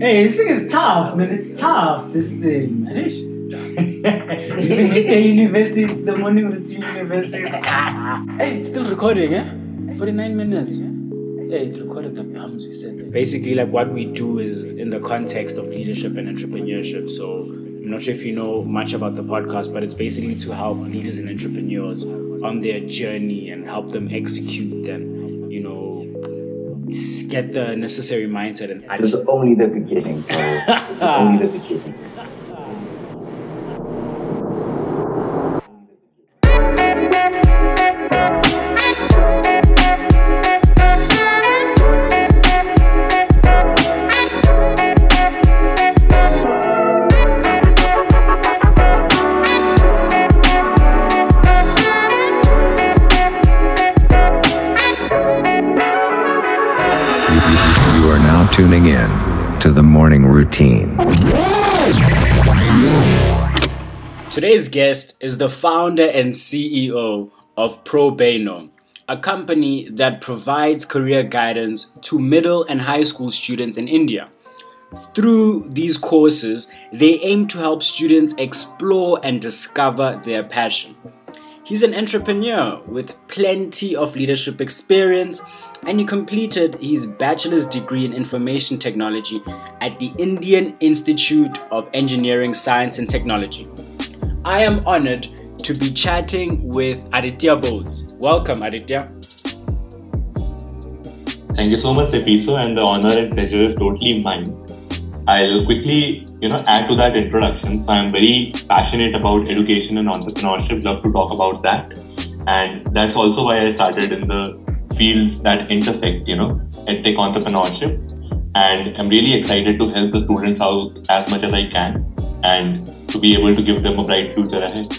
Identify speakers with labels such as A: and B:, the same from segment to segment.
A: Hey, this thing is tough, man. It's tough, this thing, man. Even the university, it's the morning routine university. hey, it's still recording, eh? 49 minutes. Yeah? Hey, it recorded the bums we said. Basically, like what we do is in the context of leadership and entrepreneurship. So I'm not sure if you know much about the podcast, but it's basically to help leaders and entrepreneurs on their journey and help them execute know, get the necessary mindset. And
B: this is only the beginning. This is only the beginning.
A: Today's guest is the founder and CEO of Probano, a company that provides career guidance to middle and high school students in India. Through these courses, they aim to help students explore and discover their passion. He's an entrepreneur with plenty of leadership experience, and he completed his bachelor's degree in information technology at the Indian Institute of Engineering, Science and Technology. I am honored to be chatting with Aditya Bose. Welcome, Aditya.
C: Thank you so much, Sepiso, and the honor and pleasure is totally mine. I'll quickly, you know, add to that introduction. So I'm very passionate about education and entrepreneurship. Love to talk about that, and that's also why I started in the fields that intersect, you know, edtech entrepreneurship. And I'm really excited to help the students out as much as I can, and to be able to give them a bright future ahead.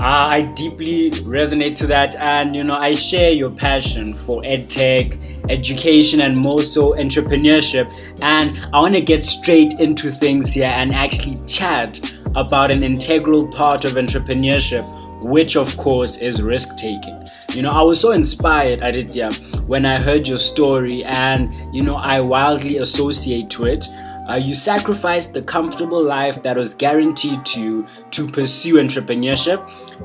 A: Ah, I deeply resonate to that, and you know, I share your passion for edtech, education, and more so entrepreneurship. And I want to get straight into things here and actually chat about an integral part of entrepreneurship, which of course is risk taking. You know, I was so inspired, Aditya, when I heard your story, and you know, I wildly associate to it. Uh, you sacrificed the comfortable life that was guaranteed to you to pursue entrepreneurship.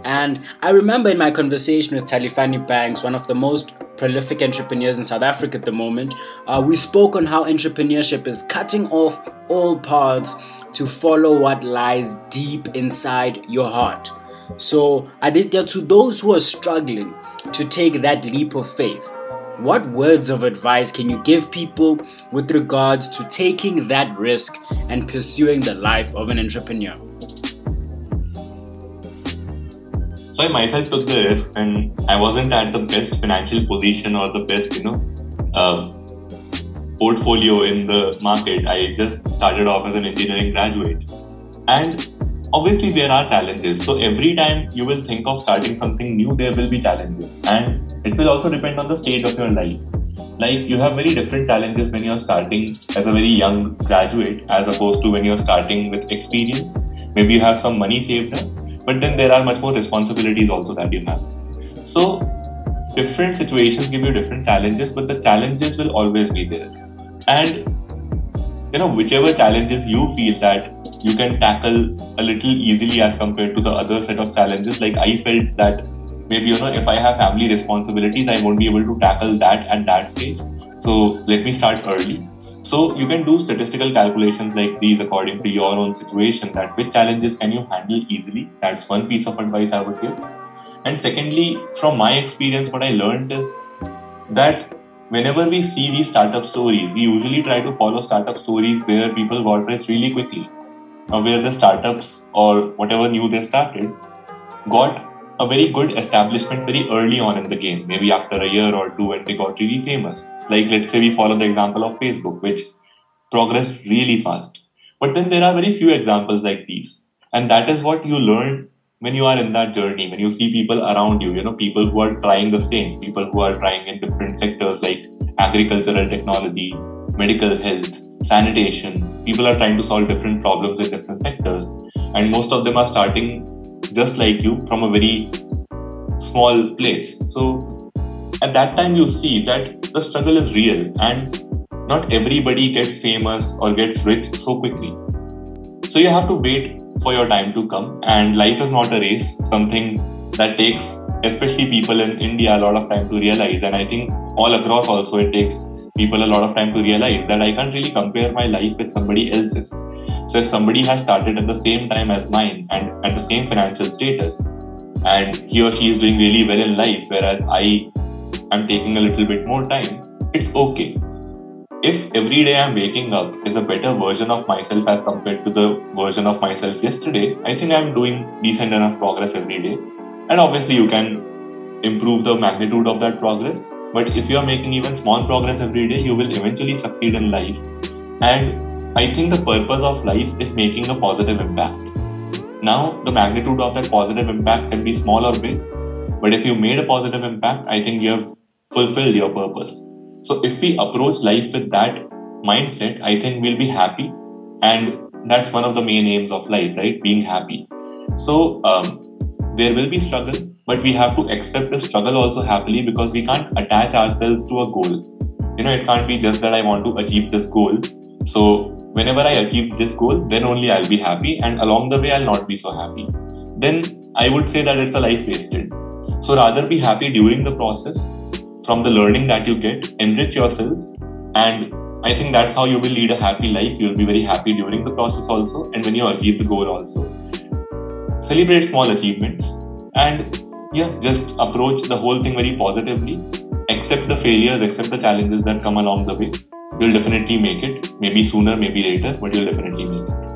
A: And I remember in my conversation with Talifani Banks, one of the most prolific entrepreneurs in South Africa at the moment, uh, we spoke on how entrepreneurship is cutting off all paths to follow what lies deep inside your heart. So, Aditya, to those who are struggling to take that leap of faith, what words of advice can you give people with regards to taking that risk and pursuing the life of an entrepreneur?
C: So I myself took the risk, and I wasn't at the best financial position or the best, you know, uh, portfolio in the market. I just started off as an engineering graduate, and obviously there are challenges. So every time you will think of starting something new, there will be challenges, and it will also depend on the stage of your life. Like you have very different challenges when you're starting as a very young graduate as opposed to when you're starting with experience. Maybe you have some money saved up, but then there are much more responsibilities also that you have. So different situations give you different challenges, but the challenges will always be there. And you know, whichever challenges you feel that you can tackle a little easily as compared to the other set of challenges. Like I felt that maybe you know if I have family responsibilities, I won't be able to tackle that at that stage. So let me start early. So you can do statistical calculations like these according to your own situation. That which challenges can you handle easily? That's one piece of advice I would give. And secondly, from my experience, what I learned is that whenever we see these startup stories, we usually try to follow startup stories where people got rich really quickly where the startups or whatever new they started got a very good establishment very early on in the game, maybe after a year or two when they got really famous. Like, let's say we follow the example of Facebook, which progressed really fast. But then there are very few examples like these. And that is what you learn when you are in that journey, when you see people around you, you know, people who are trying the same, people who are trying in different sectors like agricultural technology, medical health, sanitation. People are trying to solve different problems in different sectors. And most of them are starting just like you from a very small place. So at that time, you see that the struggle is real. And not everybody gets famous or gets rich so quickly. So you have to wait for your time to come. And life is not a race, something that takes, especially people in India, a lot of time to realize. And I think all across also it takes people a lot of time to realize that I can't really compare my life with somebody else's. So if somebody has started at the same time as mine and at the same financial status, and he or she is doing really well in life, whereas I am taking a little bit more time, it's okay if every day I'm waking up is a better version of myself as compared to the version of myself yesterday, I think I'm doing decent enough progress every day. And obviously, you can improve the magnitude of that progress. But if you are making even small progress every day, you will eventually succeed in life. And I think the purpose of life is making a positive impact. Now, the magnitude of that positive impact can be small or big, but if you made a positive impact, I think you have fulfilled your purpose. So if we approach life with that mindset, I think we'll be happy. And that's one of the main aims of life, right? Being happy. So um, there will be struggle, but we have to accept the struggle also happily because we can't attach ourselves to a goal. You know, it can't be just that I want to achieve this goal. So whenever I achieve this goal, then only I'll be happy, and along the way, I'll not be so happy. Then I would say that it's a life wasted. So rather be happy during the process from the learning that you get, enrich yourselves, and I think that's how you will lead a happy life. You'll be very happy during the process also, and when you achieve the goal also. Celebrate small achievements, and yeah, just approach the whole thing very positively. Accept the failures, accept the challenges that come along the way. You'll definitely make it. Maybe sooner, maybe later, but you'll definitely make it.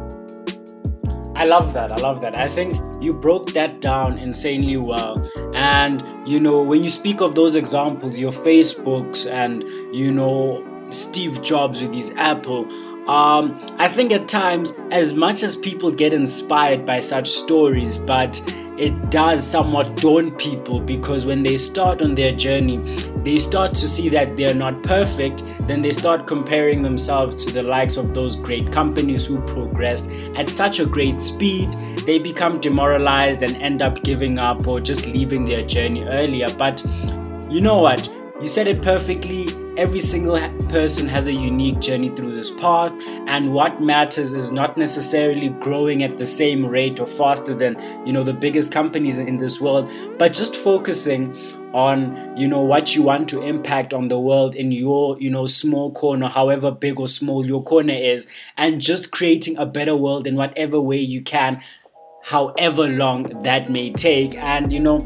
A: I love that. I love that. I think you broke that down insanely well. And, you know, when you speak of those examples, your Facebooks and, you know, Steve Jobs with his Apple, um, I think at times, as much as people get inspired by such stories, but it does somewhat daunt people because when they start on their journey, they start to see that they're not perfect, then they start comparing themselves to the likes of those great companies who progressed at such a great speed. They become demoralized and end up giving up or just leaving their journey earlier. But you know what? You said it perfectly. Every single person has a unique journey through this path, and what matters is not necessarily growing at the same rate or faster than you know the biggest companies in this world, but just focusing on you know what you want to impact on the world in your you know small corner however big or small your corner is and just creating a better world in whatever way you can however long that may take and you know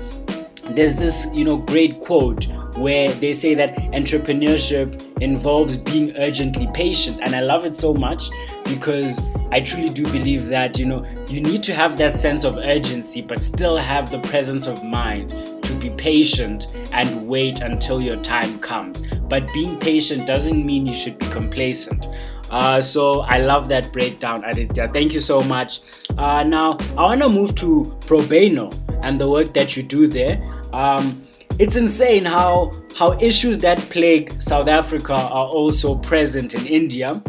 A: there's this you know great quote where they say that entrepreneurship involves being urgently patient and i love it so much because i truly do believe that you know you need to have that sense of urgency but still have the presence of mind to be patient and wait until your time comes but being patient doesn't mean you should be complacent uh, so I love that breakdown, Aditya. Thank you so much. Uh, now I want to move to Probano and the work that you do there. Um, it's insane how how issues that plague South Africa are also present in India.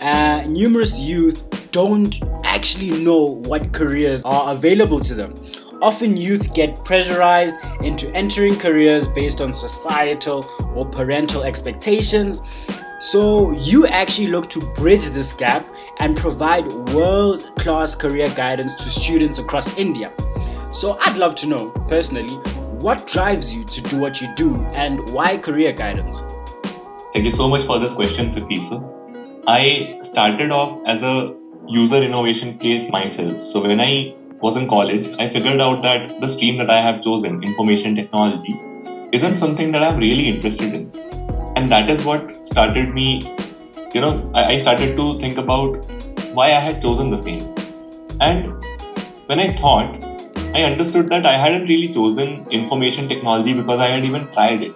A: Uh, numerous youth don't actually know what careers are available to them. Often, youth get pressurized into entering careers based on societal or parental expectations. So, you actually look to bridge this gap and provide world class career guidance to students across India. So, I'd love to know personally what drives you to do what you do and why career guidance?
C: Thank you so much for this question, Professor. I started off as a user innovation case myself. So when I was in college, I figured out that the stream that I have chosen, information technology, isn't something that I'm really interested in. And that is what started me, you know, I started to think about why I had chosen the same. And when I thought, I understood that I hadn't really chosen information technology because I had even tried it.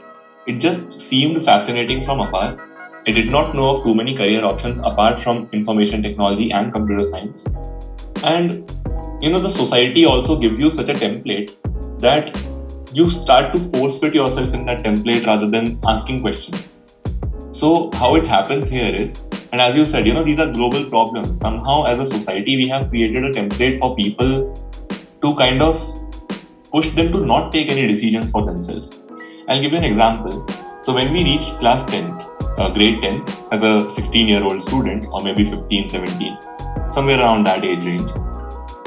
C: It just seemed fascinating from afar. I did not know of too many career options apart from information technology and computer science. And you know, the society also gives you such a template that you start to force fit yourself in that template rather than asking questions. So, how it happens here is, and as you said, you know, these are global problems. Somehow, as a society, we have created a template for people to kind of push them to not take any decisions for themselves. I'll give you an example. So when we reached class 10th, uh, grade 10 as a 16 year old student, or maybe 15, 17, somewhere around that age range.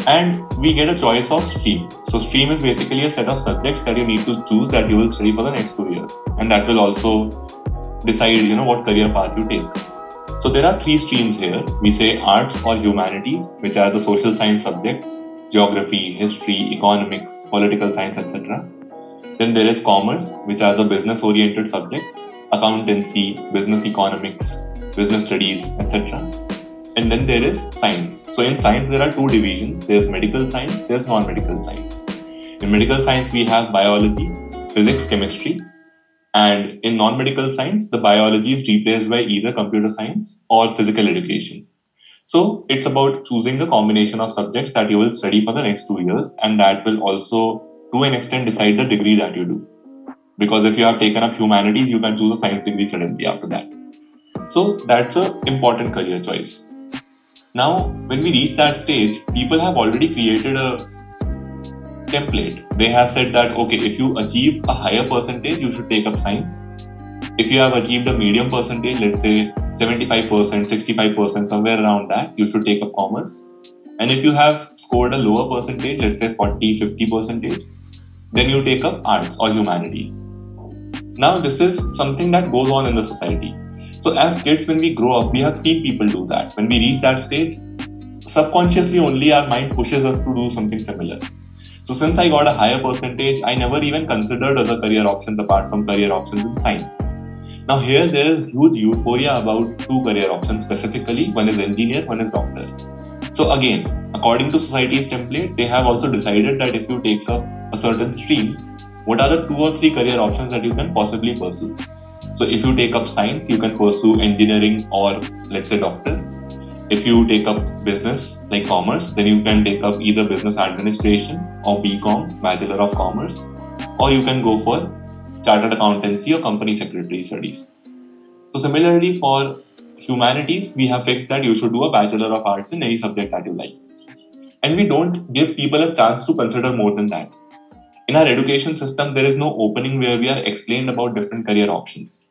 C: And we get a choice of stream. So, stream is basically a set of subjects that you need to choose that you will study for the next two years. And that will also decide, you know, what career path you take. So, there are three streams here. We say arts or humanities, which are the social science subjects, geography, history, economics, political science, etc. Then there is commerce, which are the business oriented subjects, accountancy, business economics, business studies, etc. And then there is science. So in science, there are two divisions there's medical science, there's non medical science. In medical science, we have biology, physics, chemistry. And in non medical science, the biology is replaced by either computer science or physical education. So it's about choosing the combination of subjects that you will study for the next two years, and that will also to an extent decide the degree that you do. Because if you have taken up humanities, you can choose a science degree suddenly after that. So that's an important career choice. Now, when we reach that stage, people have already created a template. They have said that, okay, if you achieve a higher percentage, you should take up science. If you have achieved a medium percentage, let's say 75%, 65%, somewhere around that, you should take up commerce. And if you have scored a lower percentage, let's say 40, 50 percentage, then you take up arts or humanities. Now, this is something that goes on in the society. So, as kids, when we grow up, we have seen people do that. When we reach that stage, subconsciously only our mind pushes us to do something similar. So, since I got a higher percentage, I never even considered other career options apart from career options in science. Now, here there is huge euphoria about two career options specifically one is engineer, one is doctor. So, again, according to society's template, they have also decided that if you take up a certain stream, what are the two or three career options that you can possibly pursue? So if you take up science, you can pursue engineering or let's say doctor. If you take up business like commerce, then you can take up either business administration or BCom, Bachelor of Commerce, or you can go for chartered accountancy or company secretary studies. So similarly for humanities, we have fixed that you should do a Bachelor of Arts in any subject that you like. And we don't give people a chance to consider more than that in our education system, there is no opening where we are explained about different career options.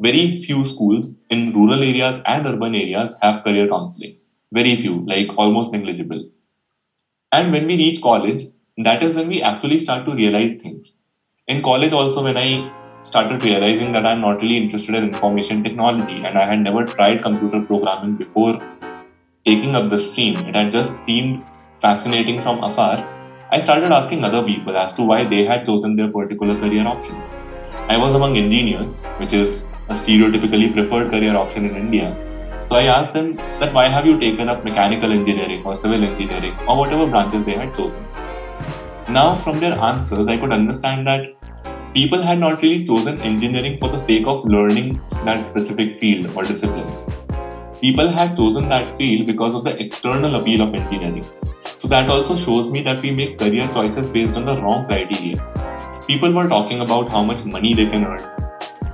C: Very few schools in rural areas and urban areas have career counseling. Very few, like almost negligible. And when we reach college, that is when we actually start to realize things. In college, also, when I started realizing that I'm not really interested in information technology and I had never tried computer programming before taking up the stream, it had just seemed fascinating from afar I started asking other people as to why they had chosen their particular career options. I was among engineers, which is a stereotypically preferred career option in India. So I asked them that why have you taken up mechanical engineering or civil engineering or whatever branches they had chosen. Now, from their answers, I could understand that people had not really chosen engineering for the sake of learning that specific field or discipline. People had chosen that field because of the external appeal of engineering so that also shows me that we make career choices based on the wrong criteria. People were talking about how much money they can earn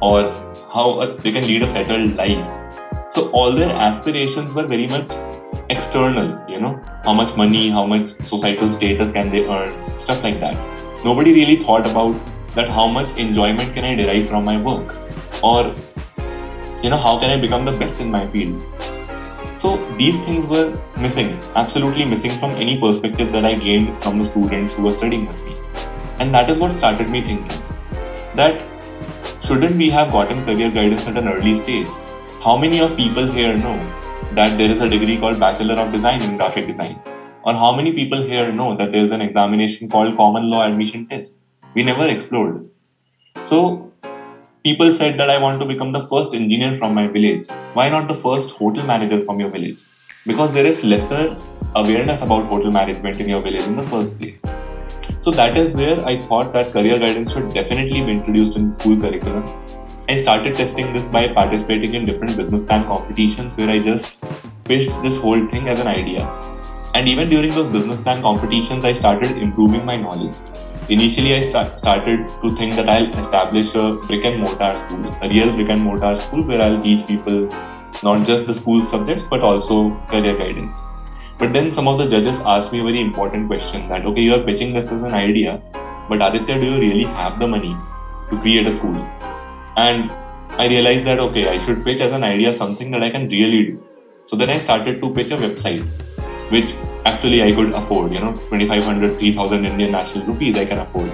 C: or how they can lead a settled life. So all their aspirations were very much external, you know, how much money, how much societal status can they earn, stuff like that. Nobody really thought about that how much enjoyment can I derive from my work or you know how can I become the best in my field so these things were missing, absolutely missing from any perspective that I gained from the students who were studying with me. And that is what started me thinking that shouldn't we have gotten career guidance at an early stage? How many of people here know that there is a degree called Bachelor of Design in Graphic Design? Or how many people here know that there is an examination called Common Law Admission Test? We never explored. So People said that I want to become the first engineer from my village. Why not the first hotel manager from your village? Because there is lesser awareness about hotel management in your village in the first place. So that is where I thought that career guidance should definitely be introduced in the school curriculum. I started testing this by participating in different business plan competitions where I just pitched this whole thing as an idea. And even during those business plan competitions, I started improving my knowledge initially I start, started to think that I'll establish a brick and mortar school, a real brick and mortar school where I'll teach people not just the school subjects but also career guidance. But then some of the judges asked me a very important question that okay, you are pitching this as an idea, but Aditya, do you really have the money to create a school? And I realized that okay, I should pitch as an idea something that I can really do. So then I started to pitch a website, which actually I could afford. You know, 2,500, 3,000 Indian national rupees I can afford.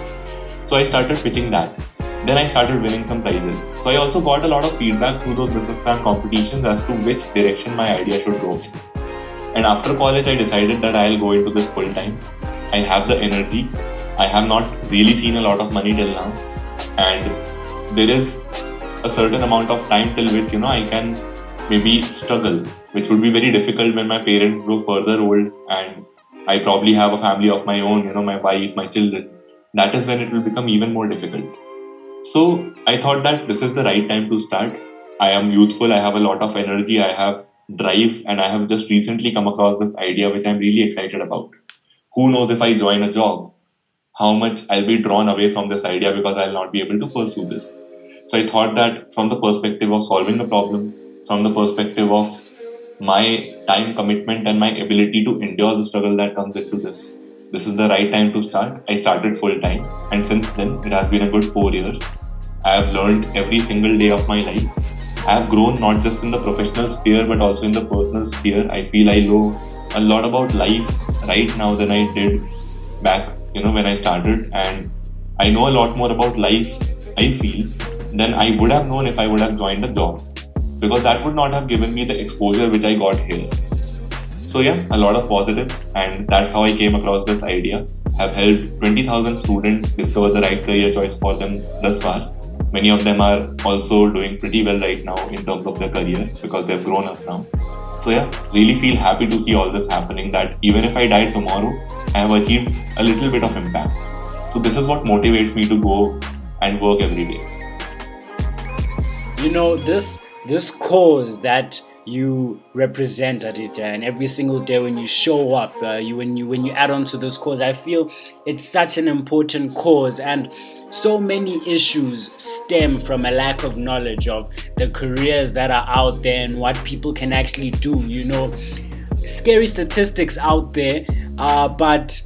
C: So I started pitching that. Then I started winning some prizes. So I also got a lot of feedback through those business plan competitions as to which direction my idea should go in. And after college, I decided that I'll go into this full time. I have the energy. I have not really seen a lot of money till now. And there is a certain amount of time till which, you know, I can maybe struggle, which would be very difficult when my parents grow further old and I probably have a family of my own, you know, my wife, my children. That is when it will become even more difficult. So I thought that this is the right time to start. I am youthful, I have a lot of energy, I have drive, and I have just recently come across this idea which I'm really excited about. Who knows if I join a job, how much I'll be drawn away from this idea because I'll not be able to pursue this. So I thought that from the perspective of solving the problem, from the perspective of my time commitment and my ability to endure the struggle that comes into this, this is the right time to start. I started full time, and since then, it has been a good four years. I have learned every single day of my life. I have grown not just in the professional sphere but also in the personal sphere. I feel I know a lot about life right now than I did back, you know, when I started, and I know a lot more about life. I feel than I would have known if I would have joined a job because that would not have given me the exposure which I got here. So yeah, a lot of positives, and that's how I came across this idea. I've helped 20,000 students discover the right career choice for them thus far. Many of them are also doing pretty well right now in terms of their career because they've grown up now. So yeah, really feel happy to see all this happening. That even if I die tomorrow, I have achieved a little bit of impact. So this is what motivates me to go and work every day.
A: You know this this cause that you represent Aditya and every single day when you show up uh, you when you when you add on to this cause I feel it's such an important cause. And so many issues stem from a lack of knowledge of the careers that are out there and what people can actually do you know. Scary statistics out there uh, but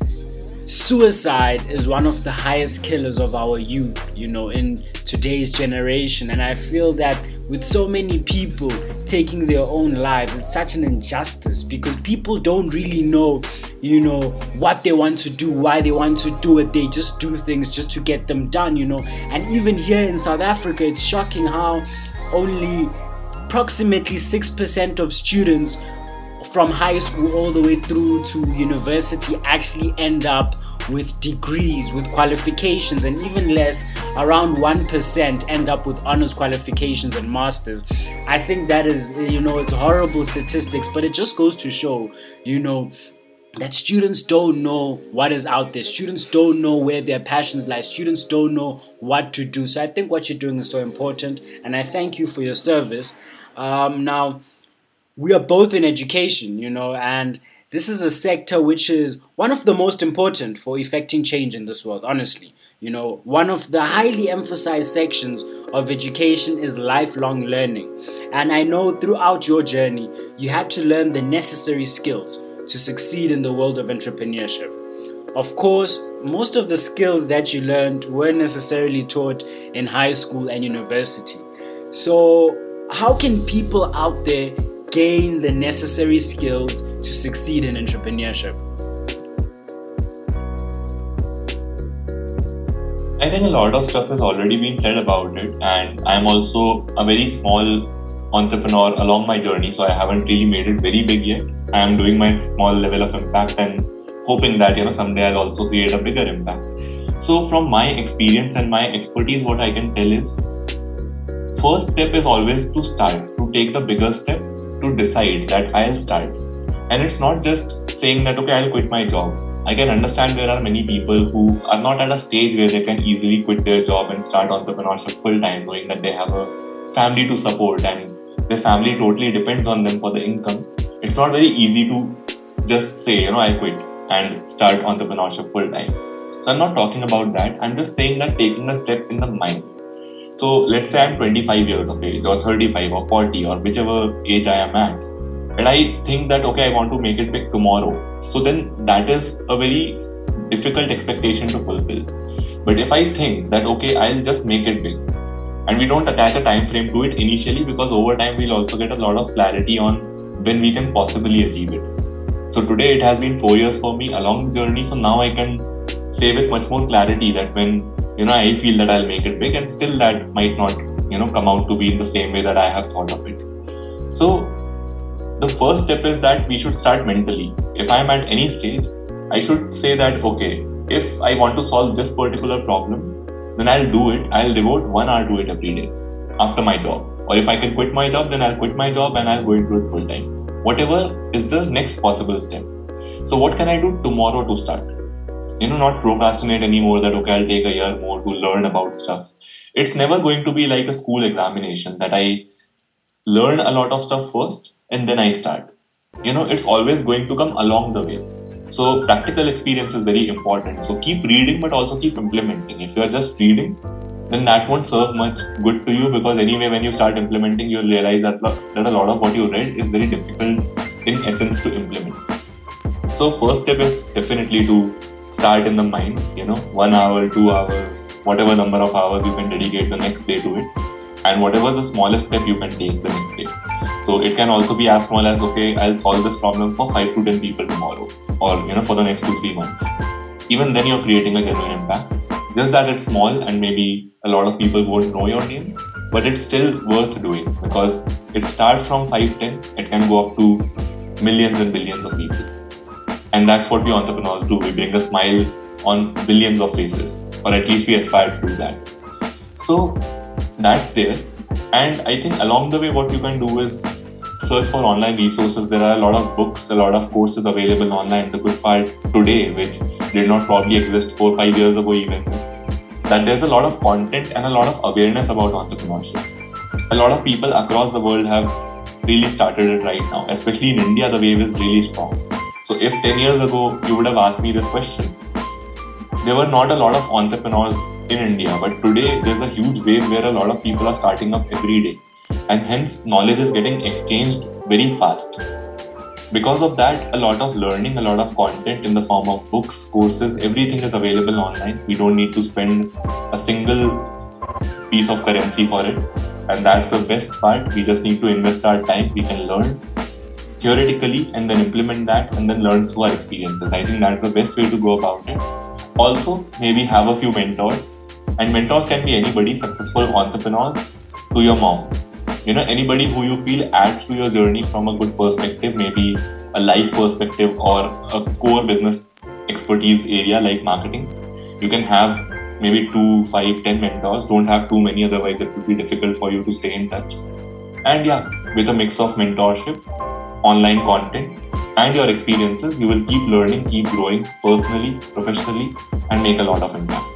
A: suicide is one of the highest killers of our youth you know in today's generation. And i feel that with so many people taking their own lives it's such an injustice because people don't really know you know what they want to do why they want to do it. They just do things just to get them done you know. And even here in south africa it's shocking how only approximately 6% of students from high school all the way through to university actually end up with degrees, with qualifications, and even less, around 1% end up with honors qualifications and masters. I think that is, you know, it's horrible statistics, but it just goes to show, you know, that students don't know what is out there. Students don't know where their passions lie. Students don't know what to do. So I think what you're doing is so important, and I thank you for your service. Um, now, we are both in education, you know, and this is a sector which is one of the most important for effecting change in this world, honestly. You know, one of the highly emphasized sections of education is lifelong learning. And I know throughout your journey, you had to learn the necessary skills to succeed in the world of entrepreneurship. Of course, most of the skills that you learned weren't necessarily taught in high school and university. So, how can people out there gain the necessary skills to succeed in entrepreneurship?
C: I think a lot of stuff has already been said about it, and I'm also a very small entrepreneur along my journey, so I haven't really made it very big yet. I am doing my small level of impact and hoping that you know someday I'll also create a bigger impact. So, from my experience and my expertise, what I can tell is first step is always to start, to take the bigger step, to decide that I'll start and it's not just saying that, okay, I'll quit my job. I can understand there are many people who are not at a stage where they can easily quit their job and start entrepreneurship full time, knowing that they have a family to support and their family totally depends on them for the income. It's not very easy to just say, you know, I quit and start entrepreneurship full time. So I'm not talking about that. I'm just saying that taking a step in the mind. So let's say I'm 25 years of age, or 35, or 40, or whichever age I am at and I think that okay, I want to make it big tomorrow. So then that is a very difficult expectation to fulfill. But if I think that okay, I'll just make it big, and we don't attach a time frame to it initially because over time we'll also get a lot of clarity on when we can possibly achieve it so today it has been four years for me along the journey so now i can say with much more clarity that when you know i feel that i'll make it big and still that might not you know come out to be in the same way that i have thought of it so the first step is that we should start mentally if i'm at any stage i should say that okay if i want to solve this particular problem then I'll do it. I'll devote one hour to it every day after my job. Or if I can quit my job, then I'll quit my job and I'll go into it full time. Whatever is the next possible step. So, what can I do tomorrow to start? You know, not procrastinate anymore that, okay, I'll take a year more to learn about stuff. It's never going to be like a school examination that I learn a lot of stuff first and then I start. You know, it's always going to come along the way. So practical experience is very important. So keep reading, but also keep implementing. If you are just reading, then that won't serve much good to you because anyway, when you start implementing, you'll realize that, that a lot of what you read is very difficult in essence to implement. So first step is definitely to start in the mind. You know, one hour, two hours, whatever number of hours you can dedicate the next day to it, and whatever the smallest step you can take the next day. So it can also be as small as okay, I'll solve this problem for five to ten people tomorrow or you know for the next two three months even then you're creating a genuine impact just that it's small and maybe a lot of people won't know your name but it's still worth doing because it starts from 5 10 it can go up to millions and billions of people and that's what we entrepreneurs do we bring a smile on billions of faces or at least we aspire to do that so that's there and i think along the way what you can do is search for online resources, there are a lot of books, a lot of courses available online. The good part today, which did not probably exist four five years ago, even, is that there's a lot of content and a lot of awareness about entrepreneurship. A lot of people across the world have really started it right now, especially in India, the wave is really strong. So, if 10 years ago you would have asked me this question, there were not a lot of entrepreneurs in India, but today there's a huge wave where a lot of people are starting up every day and hence knowledge is getting exchanged very fast. Because of that, a lot of learning, a lot of content in the form of books, courses, everything is available online. We don't need to spend a single piece of currency for it. And that's the best part. We just need to invest our time. We can learn theoretically and then implement that and then learn through our experiences. I think that's the best way to go about it. Also, maybe have a few mentors. And mentors can be anybody, successful entrepreneurs to your mom you know anybody who you feel adds to your journey from a good perspective maybe a life perspective or a core business expertise area like marketing you can have maybe two five ten mentors don't have too many otherwise it would be difficult for you to stay in touch and yeah with a mix of mentorship online content and your experiences. You will keep learning keep growing personally professionally and make a lot of impact.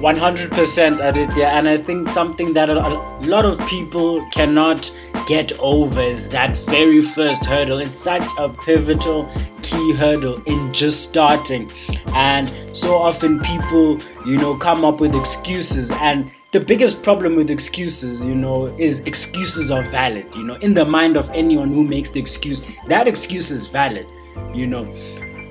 A: 100% Aditya, and I think something that a lot of people cannot get over is that very first hurdle. It's such a pivotal key hurdle in just starting, and so often people, you know, come up with excuses. And the biggest problem with excuses, you know, is excuses are valid. You know, in the mind of anyone who makes the excuse, that excuse is valid. You know,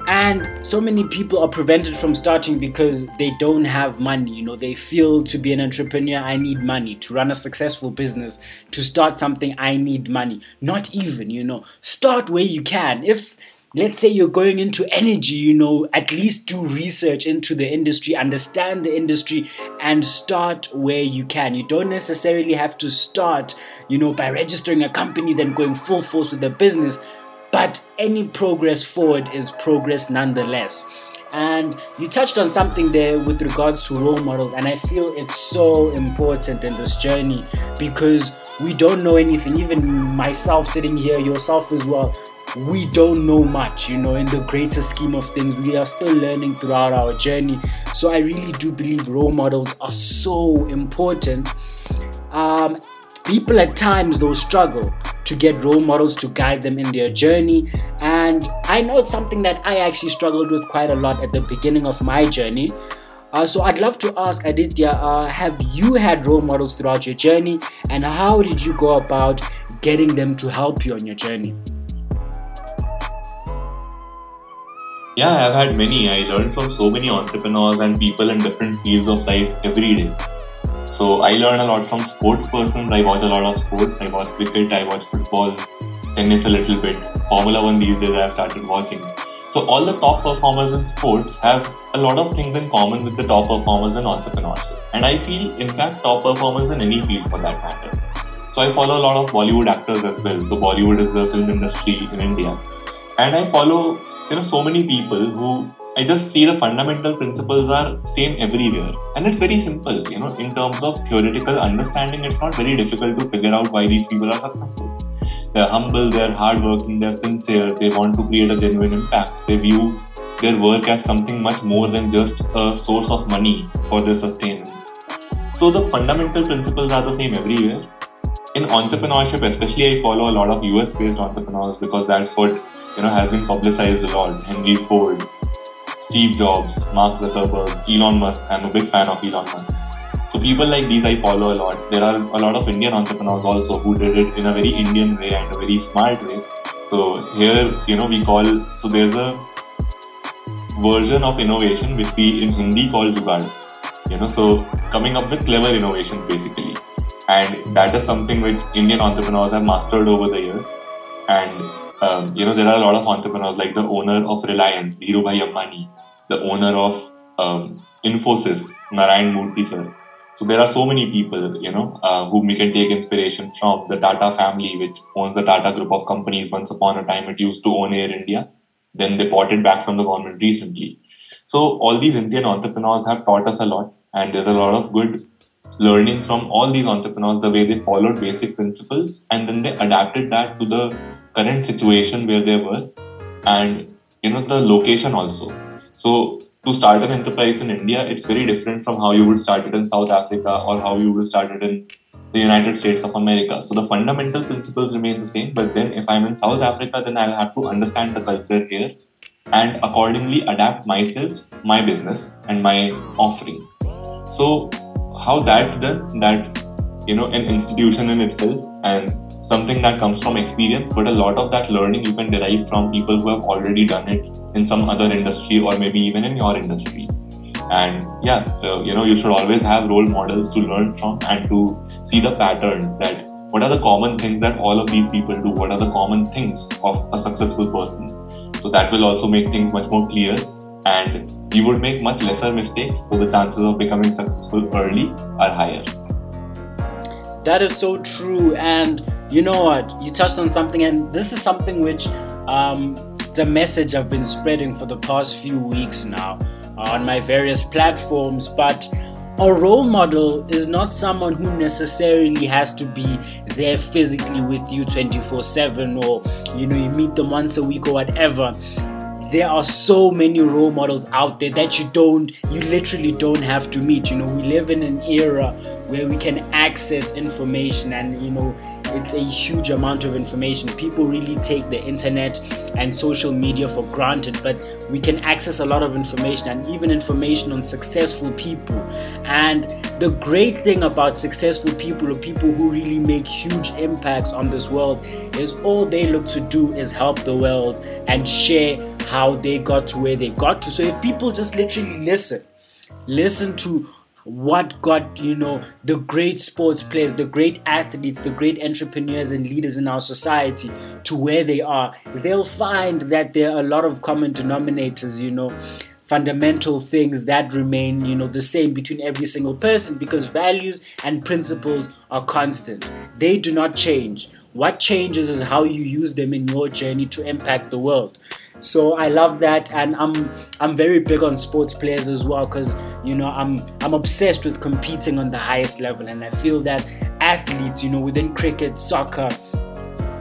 A: and so many people are prevented from starting because they don't have money you know they feel to be an entrepreneur i need money to run a successful business to start something i need money not even you know start where you can if let's say you're going into energy you know at least do research into the industry understand the industry and start where you can you don't necessarily have to start you know by registering a company then going full force with the business but any progress forward is progress nonetheless. And you touched on something there with regards to role models, and I feel it's so important in this journey because we don't know anything. Even myself sitting here, yourself as well, we don't know much, you know, in the greater scheme of things. We are still learning throughout our journey. So I really do believe role models are so important. Um, people at times, though, struggle to get role models to guide them in their journey. And I know it's something that I actually struggled with quite a lot at the beginning of my journey. Uh, so I'd love to ask Aditya, uh, have you had role models throughout your journey, and how did you go about getting them to help you on your journey?
C: Yeah, I've had many. I learned from so many entrepreneurs and people in different fields of life every day. So I learn a lot from sports persons. I watch a lot of sports. I watch cricket, I watch football, tennis a little bit. Formula One these days I've started watching. So all the top performers in sports have a lot of things in common with the top performers in entrepreneurship. And I feel, in fact, top performers in any field for that matter. So I follow a lot of Bollywood actors as well. So Bollywood is the film industry in India. And I follow, you know, so many people who I just see the fundamental principles are same everywhere. And it's very simple, you know, in terms of theoretical understanding, it's not very difficult to figure out why these people are successful. They're humble, they're hardworking, they're sincere, they want to create a genuine impact. They view their work as something much more than just a source of money for their sustenance. So the fundamental principles are the same everywhere. In entrepreneurship, especially, I follow a lot of US-based entrepreneurs because that's what you know has been publicized a lot. Henry Ford, Steve Jobs, Mark Zuckerberg, Elon Musk. I'm a big fan of Elon Musk. So people like these I follow a lot. There are a lot of Indian entrepreneurs also who did it in a very Indian way and a very smart way. So here, you know, we call so there's a version of innovation which we in Hindi call jugaad. You know, so coming up with clever innovations basically. And that is something which Indian entrepreneurs have mastered over the years. And um, you know, there are a lot of entrepreneurs like the owner of Reliance, Dhirubhai Ambani, the owner of um, Infosys, Narayan Murthy sir. So there are so many people, you know, uh, whom we can take inspiration from. The Tata family, which owns the Tata group of companies. Once upon a time, it used to own Air India. Then they bought it back from the government recently. So all these Indian entrepreneurs have taught us a lot, and there's a lot of good learning from all these entrepreneurs. The way they followed basic principles, and then they adapted that to the current situation where they were, and you know the location also. So to start an enterprise in India, it's very different from how you would start it in South Africa or how you would start it in the United States of America. So the fundamental principles remain the same, but then if I'm in South Africa, then I'll have to understand the culture here and accordingly adapt myself, my business, and my offering. So how that's done, that's you know an institution in itself and something that comes from experience, but a lot of that learning you can derive from people who have already done it in some other industry or maybe even in your industry. And yeah, uh, you know, you should always have role models to learn from and to see the patterns that what are the common things that all of these people do? What are the common things of a successful person? So that will also make things much more clear and you would make much lesser mistakes. So the chances of becoming successful early are higher.
A: That is so true. And you know what? You touched on something, and this is something which um, it's a message I've been spreading for the past few weeks now on my various platforms. But a role model is not someone who necessarily has to be there physically with you 24 7 or you know you meet them once a week or whatever there are so many role models out there that you don't you literally don't have to meet you know we live in an era where we can access information and you know it's a huge amount of information. People really take the internet and social media for granted, but we can access a lot of information and even information on successful people. And the great thing about successful people or people who really make huge impacts on this world is all they look to do is help the world and share how they got to where they got to. So if people just literally listen, listen to what got you know the great sports players the great athletes the great entrepreneurs and leaders in our society to where they are they'll find that there are a lot of common denominators you know fundamental things that remain you know the same between every single person because values and principles are constant. They do not change. What changes is how you use them in your journey to impact the world so I love that, and I'm I'm very big on sports players as well because you know I'm I'm obsessed with competing on the highest level, and I feel that athletes, you know, within cricket, soccer,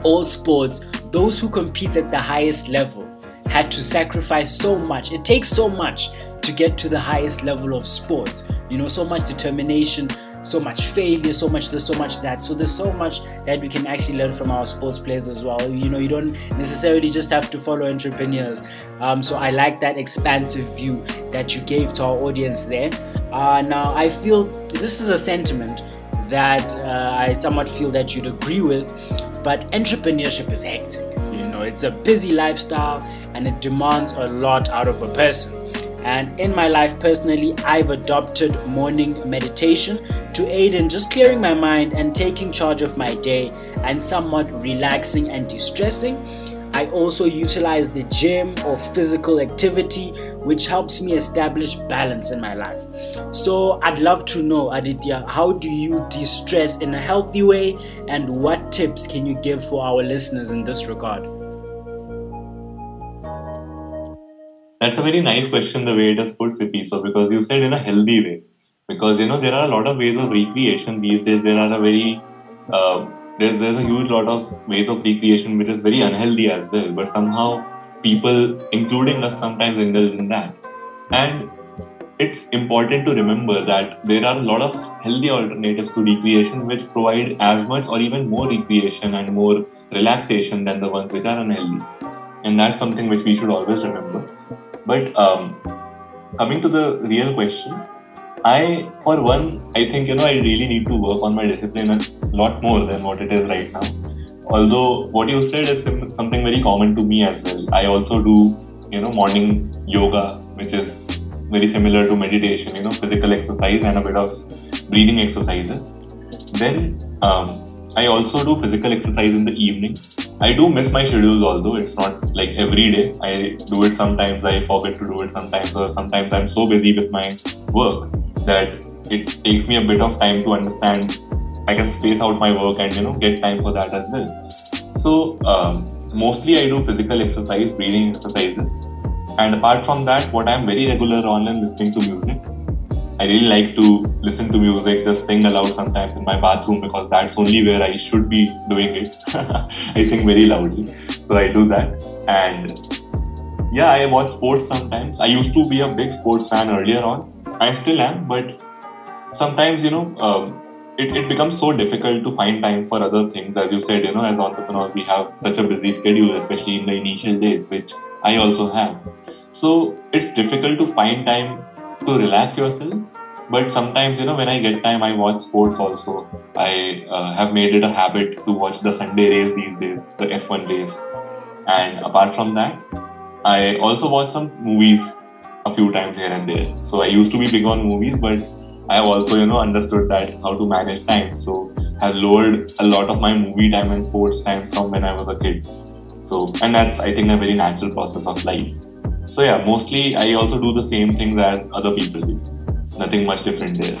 A: all sports, those who compete at the highest level had to sacrifice so much. It takes so much to get to the highest level of sports. You know, so much determination, so much failure, so much this, so much that. So there's so much that we can actually learn from our sports players as well. You know, you don't necessarily just have to follow entrepreneurs. Um, so I like that expansive view that you gave to our audience there. Uh, now I feel this is a sentiment that uh, I somewhat feel that you'd agree with, but entrepreneurship is hectic. You know, it's a busy lifestyle and it demands a lot out of a person. And in my life personally, I've adopted morning meditation to aid in just clearing my mind and taking charge of my day and somewhat relaxing and de stressing. I also utilize the gym or physical activity, which helps me establish balance in my life. So, I'd love to know, Aditya, how do you de stress in a healthy way, and what tips can you give for our listeners in this regard?
C: That's a very nice question, the way it is put, Sippy. So, because you said in a healthy way, because you know there are a lot of ways of recreation these days. There are a very uh, there's there's a huge lot of ways of recreation which is very unhealthy as well. But somehow people, including us, sometimes indulge in that. And it's important to remember that there are a lot of healthy alternatives to recreation which provide as much or even more recreation and more relaxation than the ones which are unhealthy. And that's something which we should always remember. But um, coming to the real question, I, for one, I think you know I really need to work on my discipline a lot more than what it is right now. Although what you said is something very common to me as well. I also do you know morning yoga, which is very similar to meditation. You know, physical exercise and a bit of breathing exercises. Then um, I also do physical exercise in the evening. I do miss my schedules, although it's not like every day. I do it sometimes, I forget to do it sometimes, or sometimes I'm so busy with my work that it takes me a bit of time to understand I can space out my work and you know get time for that as well. So um, mostly I do physical exercise, breathing exercises, and apart from that, what I'm very regular on is listening to music. I really like to listen to music, just sing aloud sometimes in my bathroom because that's only where I should be doing it. I sing very loudly, so I do that. And yeah, I watch sports sometimes. I used to be a big sports fan earlier on, I still am, but sometimes, you know, um, it, it becomes so difficult to find time for other things. As you said, you know, as entrepreneurs, we have such a busy schedule, especially in the initial days, which I also have. So it's difficult to find time to relax yourself. But sometimes, you know, when I get time, I watch sports also. I uh, have made it a habit to watch the Sunday race these days, the F1 race. And apart from that, I also watch some movies a few times here and there. So I used to be big on movies, but I have also, you know, understood that how to manage time. So have lowered a lot of my movie time and sports time from when I was a kid. So and that's I think a very natural process of life. So yeah, mostly I also do the same things as other people do. Nothing much different there.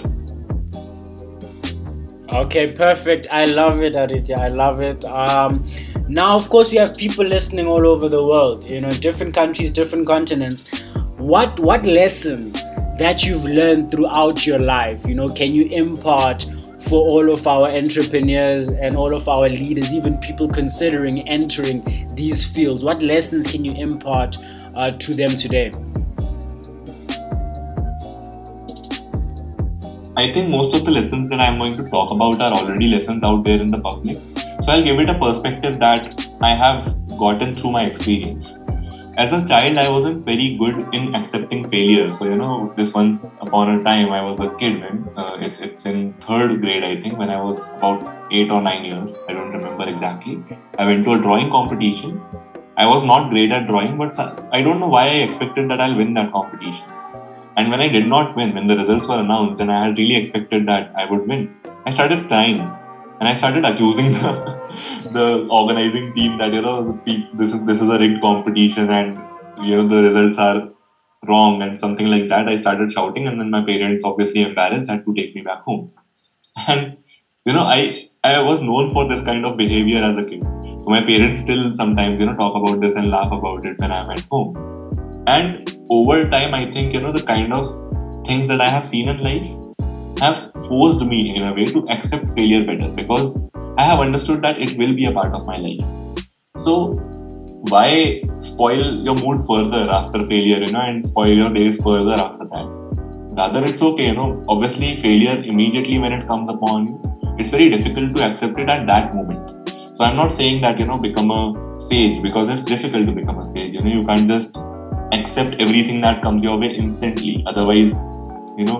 A: Okay, perfect. I love it, Aditya. I love it. Um, now, of course, you have people listening all over the world. You know, different countries, different continents what what lessons that you've learned throughout your life you know can you impart for all of our entrepreneurs and all of our leaders even people considering entering these fields what lessons can you impart uh, to them today
C: i think most of the lessons that i'm going to talk about are already lessons out there in the public so i'll give it a perspective that i have gotten through my experience as a child, I wasn't very good in accepting failure. So you know, this once upon a time, I was a kid. Man, uh, it's it's in third grade, I think, when I was about eight or nine years. I don't remember exactly. I went to a drawing competition. I was not great at drawing, but I don't know why I expected that I'll win that competition. And when I did not win, when the results were announced, and I had really expected that I would win, I started crying and I started accusing the, the organizing team that you know this is this is a rigged competition and you know the results are wrong and something like that. I started shouting, and then my parents, obviously embarrassed, had to take me back home. And you know, I I was known for this kind of behavior as a kid. So my parents still sometimes you know talk about this and laugh about it when I'm at home. And over time, I think you know the kind of things that I have seen in life have forced me in a way to accept failure better because I have understood that it will be a part of my life. So why spoil your mood further after failure, you know, and spoil your days further after that? Rather, it's okay, you know. Obviously, failure immediately when it comes upon you, it's very difficult to accept it at that moment. So I'm not saying that you know become a sage because it's difficult to become a sage. You know, you can't just accept everything that comes your way instantly. Otherwise, you know,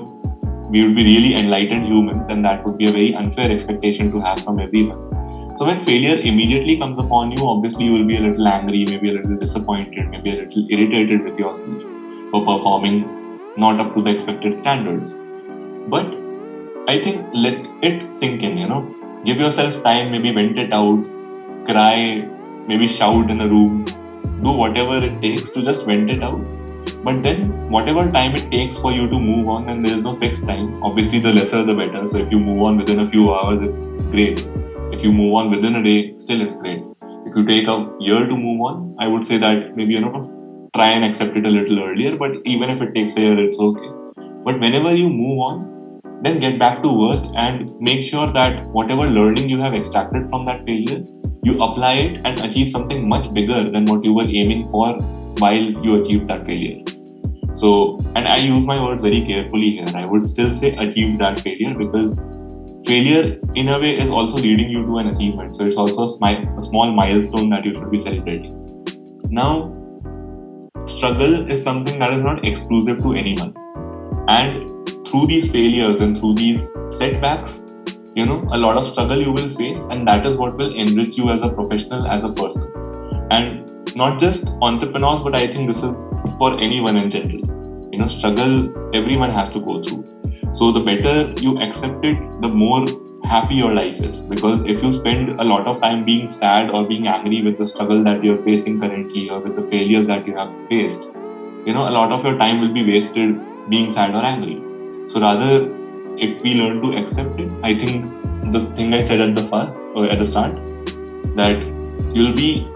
C: we would be really enlightened humans, and that would be a very unfair expectation to have from everyone. So when failure immediately comes upon you, obviously you will be a little angry, maybe a little disappointed, maybe a little irritated with yourself. for performing not up to the expected standards. But I think let it sink in, you know. Give yourself time, maybe vent it out, cry, maybe shout in a room, do whatever it takes to just vent it out. But then, whatever time it takes for you to move on, and there is no fixed time, obviously, the lesser the better. So, if you move on within a few hours, it's great. If you move on within a day, still it's great. If you take a year to move on, I would say that maybe, you know, try and accept it a little earlier. But even if it takes a year, it's okay. But whenever you move on, then get back to work and make sure that whatever learning you have extracted from that failure, you apply it and achieve something much bigger than what you were aiming for while you achieved that failure. So, and I use my words very carefully here. I would still say achieve that failure because failure, in a way, is also leading you to an achievement. So, it's also a, a small milestone that you should be celebrating. Now, struggle is something that is not exclusive to anyone. And through these failures and through these setbacks, you know, a lot of struggle you will face, and that is what will enrich you as a professional, as a person. And not just entrepreneurs, but I think this is for anyone in general. You know, struggle everyone has to go through. So the better you accept it, the more happy your life is. Because if you spend a lot of time being sad or being angry with the struggle that you're facing currently or with the failures that you have faced, you know, a lot of your time will be wasted being sad or angry. So rather if we learn to accept it, I think the thing I said at the first or uh, at the start that you'll be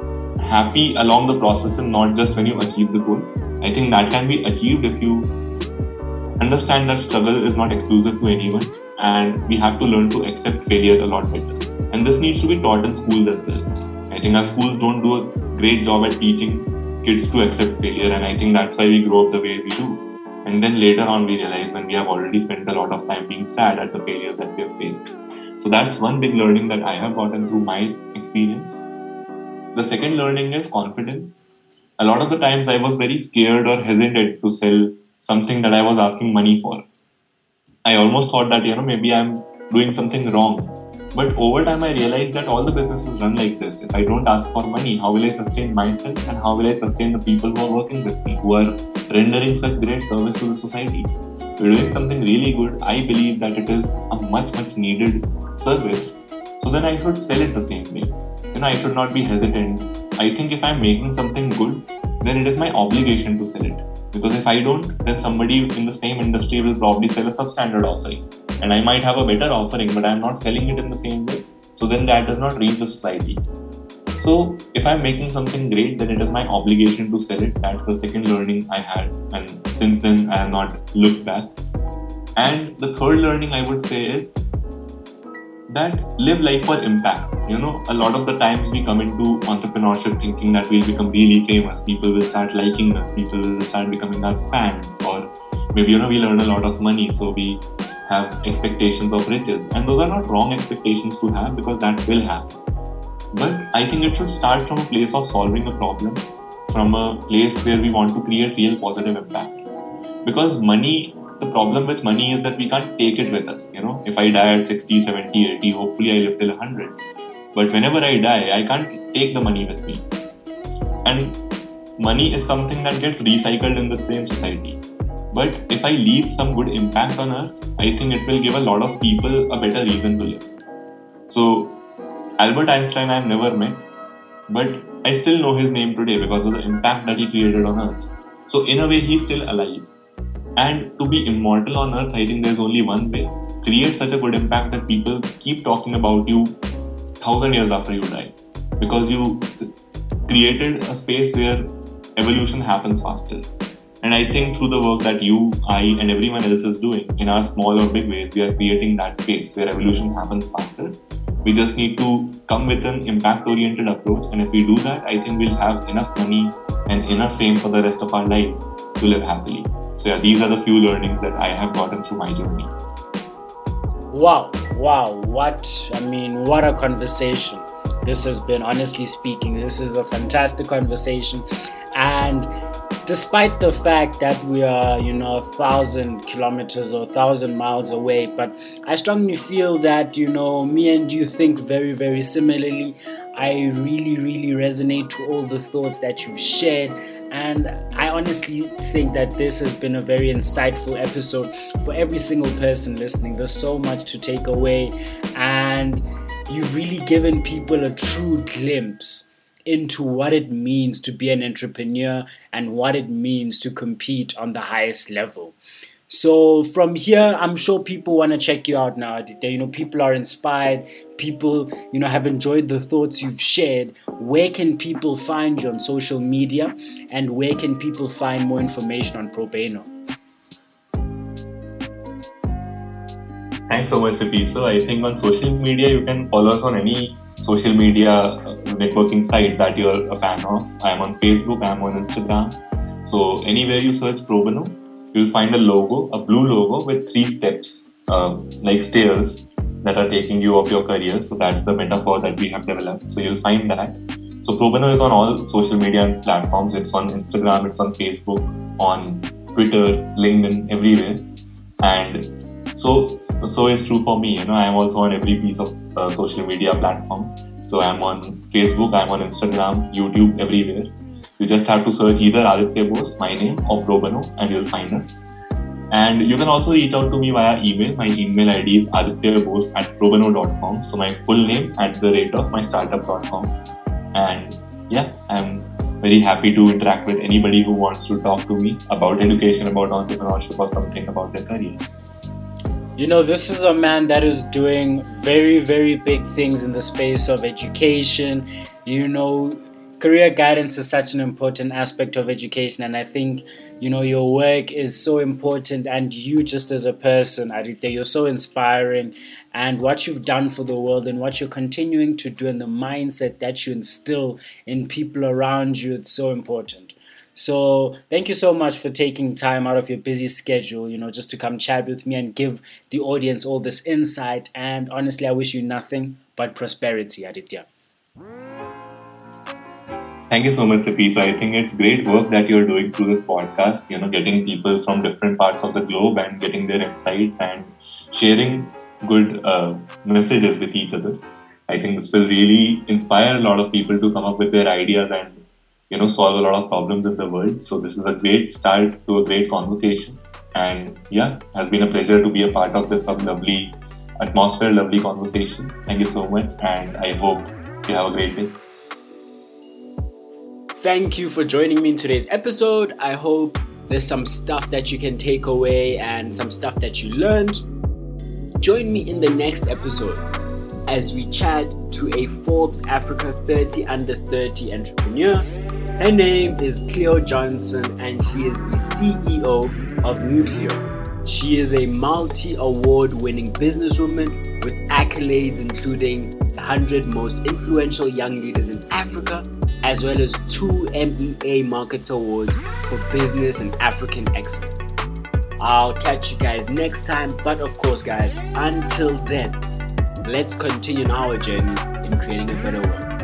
C: happy along the process and not just when you achieve the goal. I think that can be achieved if you understand that struggle is not exclusive to anyone and we have to learn to accept failure a lot better. And this needs to be taught in schools as well. I think our schools don't do a great job at teaching kids to accept failure, and I think that's why we grow up the way we do. And then later on, we realize when we have already spent a lot of time being sad at the failures that we have faced. So that's one big learning that I have gotten through my experience. The second learning is confidence. A lot of the times I was very scared or hesitant to sell something that I was asking money for. I almost thought that, you know, maybe I'm doing something wrong. But over time, I realized that all the businesses run like this. If I don't ask for money, how will I sustain myself and how will I sustain the people who are working with me, who are rendering such great service to the society? We're doing something really good. I believe that it is a much, much needed service. So then I should sell it the same way. You know, I should not be hesitant. I think if I'm making something good, then it is my obligation to sell it. Because if I don't, then somebody in the same industry will probably sell a substandard offering and I might have a better offering, but I'm not selling it in the same way. So then that does not reach the society. So if I'm making something great, then it is my obligation to sell it. That's the second learning I had, and since then I have not looked back. And the third learning I would say is that live life for impact. You know, a lot of the times we come into entrepreneurship thinking that we'll become really famous, people will start liking us, people will start becoming our fans, or maybe you know we'll earn a lot of money, so we have expectations of riches. And those are not wrong expectations to have because that will happen. But I think it should start from a place of solving a problem, from a place where we want to create real positive impact. Because money, the problem with money is that we can't take it with us. You know, if I die at 60, 70, 80, hopefully I live till 100. But whenever I die, I can't take the money with me. And money is something that gets recycled in the same society. But if I leave some good impact on earth, I think it will give a lot of people a better reason to live. So, Albert Einstein I've never met, but I still know his name today because of the impact that he created on earth. So, in a way, he's still alive. And to be immortal on earth, I think there's only one way create such a good impact that people keep talking about you thousand years after you die because you created a space where evolution happens faster and I think through the work that you, I, and everyone else is doing in our small or big ways, we are creating that space where evolution happens faster. We just need to come with an impact oriented approach. And if we do that, I think we'll have enough money and enough fame for the rest of our lives to live happily. So, yeah, these are the few learnings that I have gotten through my journey.
A: Wow, wow, what, I mean, what a conversation this has been, honestly speaking. This is a fantastic conversation. And despite the fact that we are, you know, a thousand kilometers or a thousand miles away, but I strongly feel that, you know, me and you think very, very similarly. I really, really resonate to all the thoughts that you've shared. And I honestly think that this has been a very insightful episode for every single person listening. There's so much to take away, and you've really given people a true glimpse into what it means to be an entrepreneur and what it means to compete on the highest level. So from here, I'm sure people want to check you out now. You know, people are inspired. People, you know, have enjoyed the thoughts you've shared. Where can people find you on social media, and where can people find more information on Probano?
C: Thanks so much, Sipi. So I think on social media, you can follow us on any social media uh, networking site that you're a fan of. I'm on Facebook. I'm on Instagram. So anywhere you search Probano, you'll find a logo, a blue logo with three steps, uh, like stairs that are taking you of your career. So that's the metaphor that we have developed. So you'll find that. So Probano is on all social media platforms. It's on Instagram, it's on Facebook, on Twitter, LinkedIn, everywhere. And so so is true for me. You know, I am also on every piece of uh, social media platform. So I'm on Facebook, I'm on Instagram, YouTube, everywhere. You just have to search either Aditya Bose, my name, or Probano, and you'll find us. And you can also reach out to me via email. My email ID is adityabose at probano.com. So my full name at the rate of my startup.com. And yeah, I'm very happy to interact with anybody who wants to talk to me about education, about entrepreneurship, or something about their career.
A: You know, this is a man that is doing very, very big things in the space of education. You know, career guidance is such an important aspect of education and i think you know your work is so important and you just as a person aditya you're so inspiring and what you've done for the world and what you're continuing to do and the mindset that you instill in people around you it's so important so thank you so much for taking time out of your busy schedule, you know, just to come chat with me and give the audience all this insight. And honestly, I wish you nothing but prosperity, Aditya.
C: Thank you so much, Sipi. So I think it's great work that you're doing through this podcast, you know, getting people from different parts of the globe and getting their insights and sharing good uh, messages with each other. I think this will really inspire a lot of people to come up with their ideas and, you know, solve a lot of problems in the world. So this is a great start to a great conversation. And yeah, has been a pleasure to be a part of this lovely atmosphere, lovely conversation. Thank you so much. And I hope you have a great day.
A: Thank you for joining me in today's episode. I hope there's some stuff that you can take away and some stuff that you learned. Join me in the next episode as we chat to a Forbes Africa 30 under 30 entrepreneur. Her name is Cleo Johnson and she is the CEO of Nucleo. She is a multi award winning businesswoman with accolades including 100 most influential young leaders in Africa as well as two MEA Markets Awards for Business and African Excellence. I'll catch you guys next time, but of course, guys, until then, let's continue our journey in creating a better world.